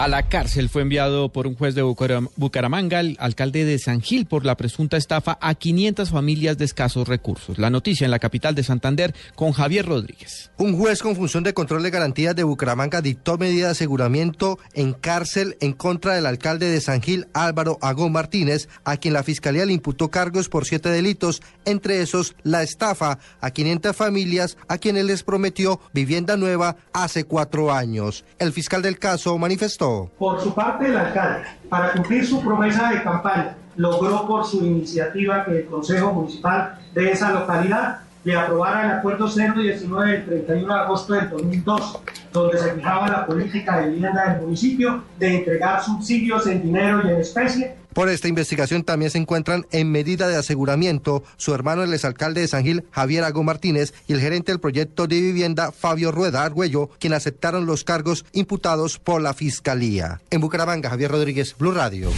A la cárcel fue enviado por un juez de Bucaramanga el alcalde de San Gil por la presunta estafa a 500 familias de escasos recursos. La noticia en la capital de Santander con Javier Rodríguez. Un juez con función de control de garantías de Bucaramanga dictó medida de aseguramiento en cárcel en contra del alcalde de San Gil, Álvaro Agón Martínez, a quien la fiscalía le imputó cargos por siete delitos, entre esos la estafa a 500 familias a quienes les prometió vivienda nueva hace cuatro años. El fiscal del caso manifestó por su parte, el alcalde, para cumplir su promesa de campaña, logró por su iniciativa que el Consejo Municipal de esa localidad le aprobara el acuerdo 019 del 31 de agosto del 2002, donde se fijaba la política de vivienda del municipio de entregar subsidios en dinero y en especie por esta investigación también se encuentran en medida de aseguramiento su hermano el exalcalde de San Gil, Javier Ago Martínez, y el gerente del proyecto de vivienda, Fabio Rueda Argüello, quien aceptaron los cargos imputados por la Fiscalía. En Bucaramanga, Javier Rodríguez, Blue Radio.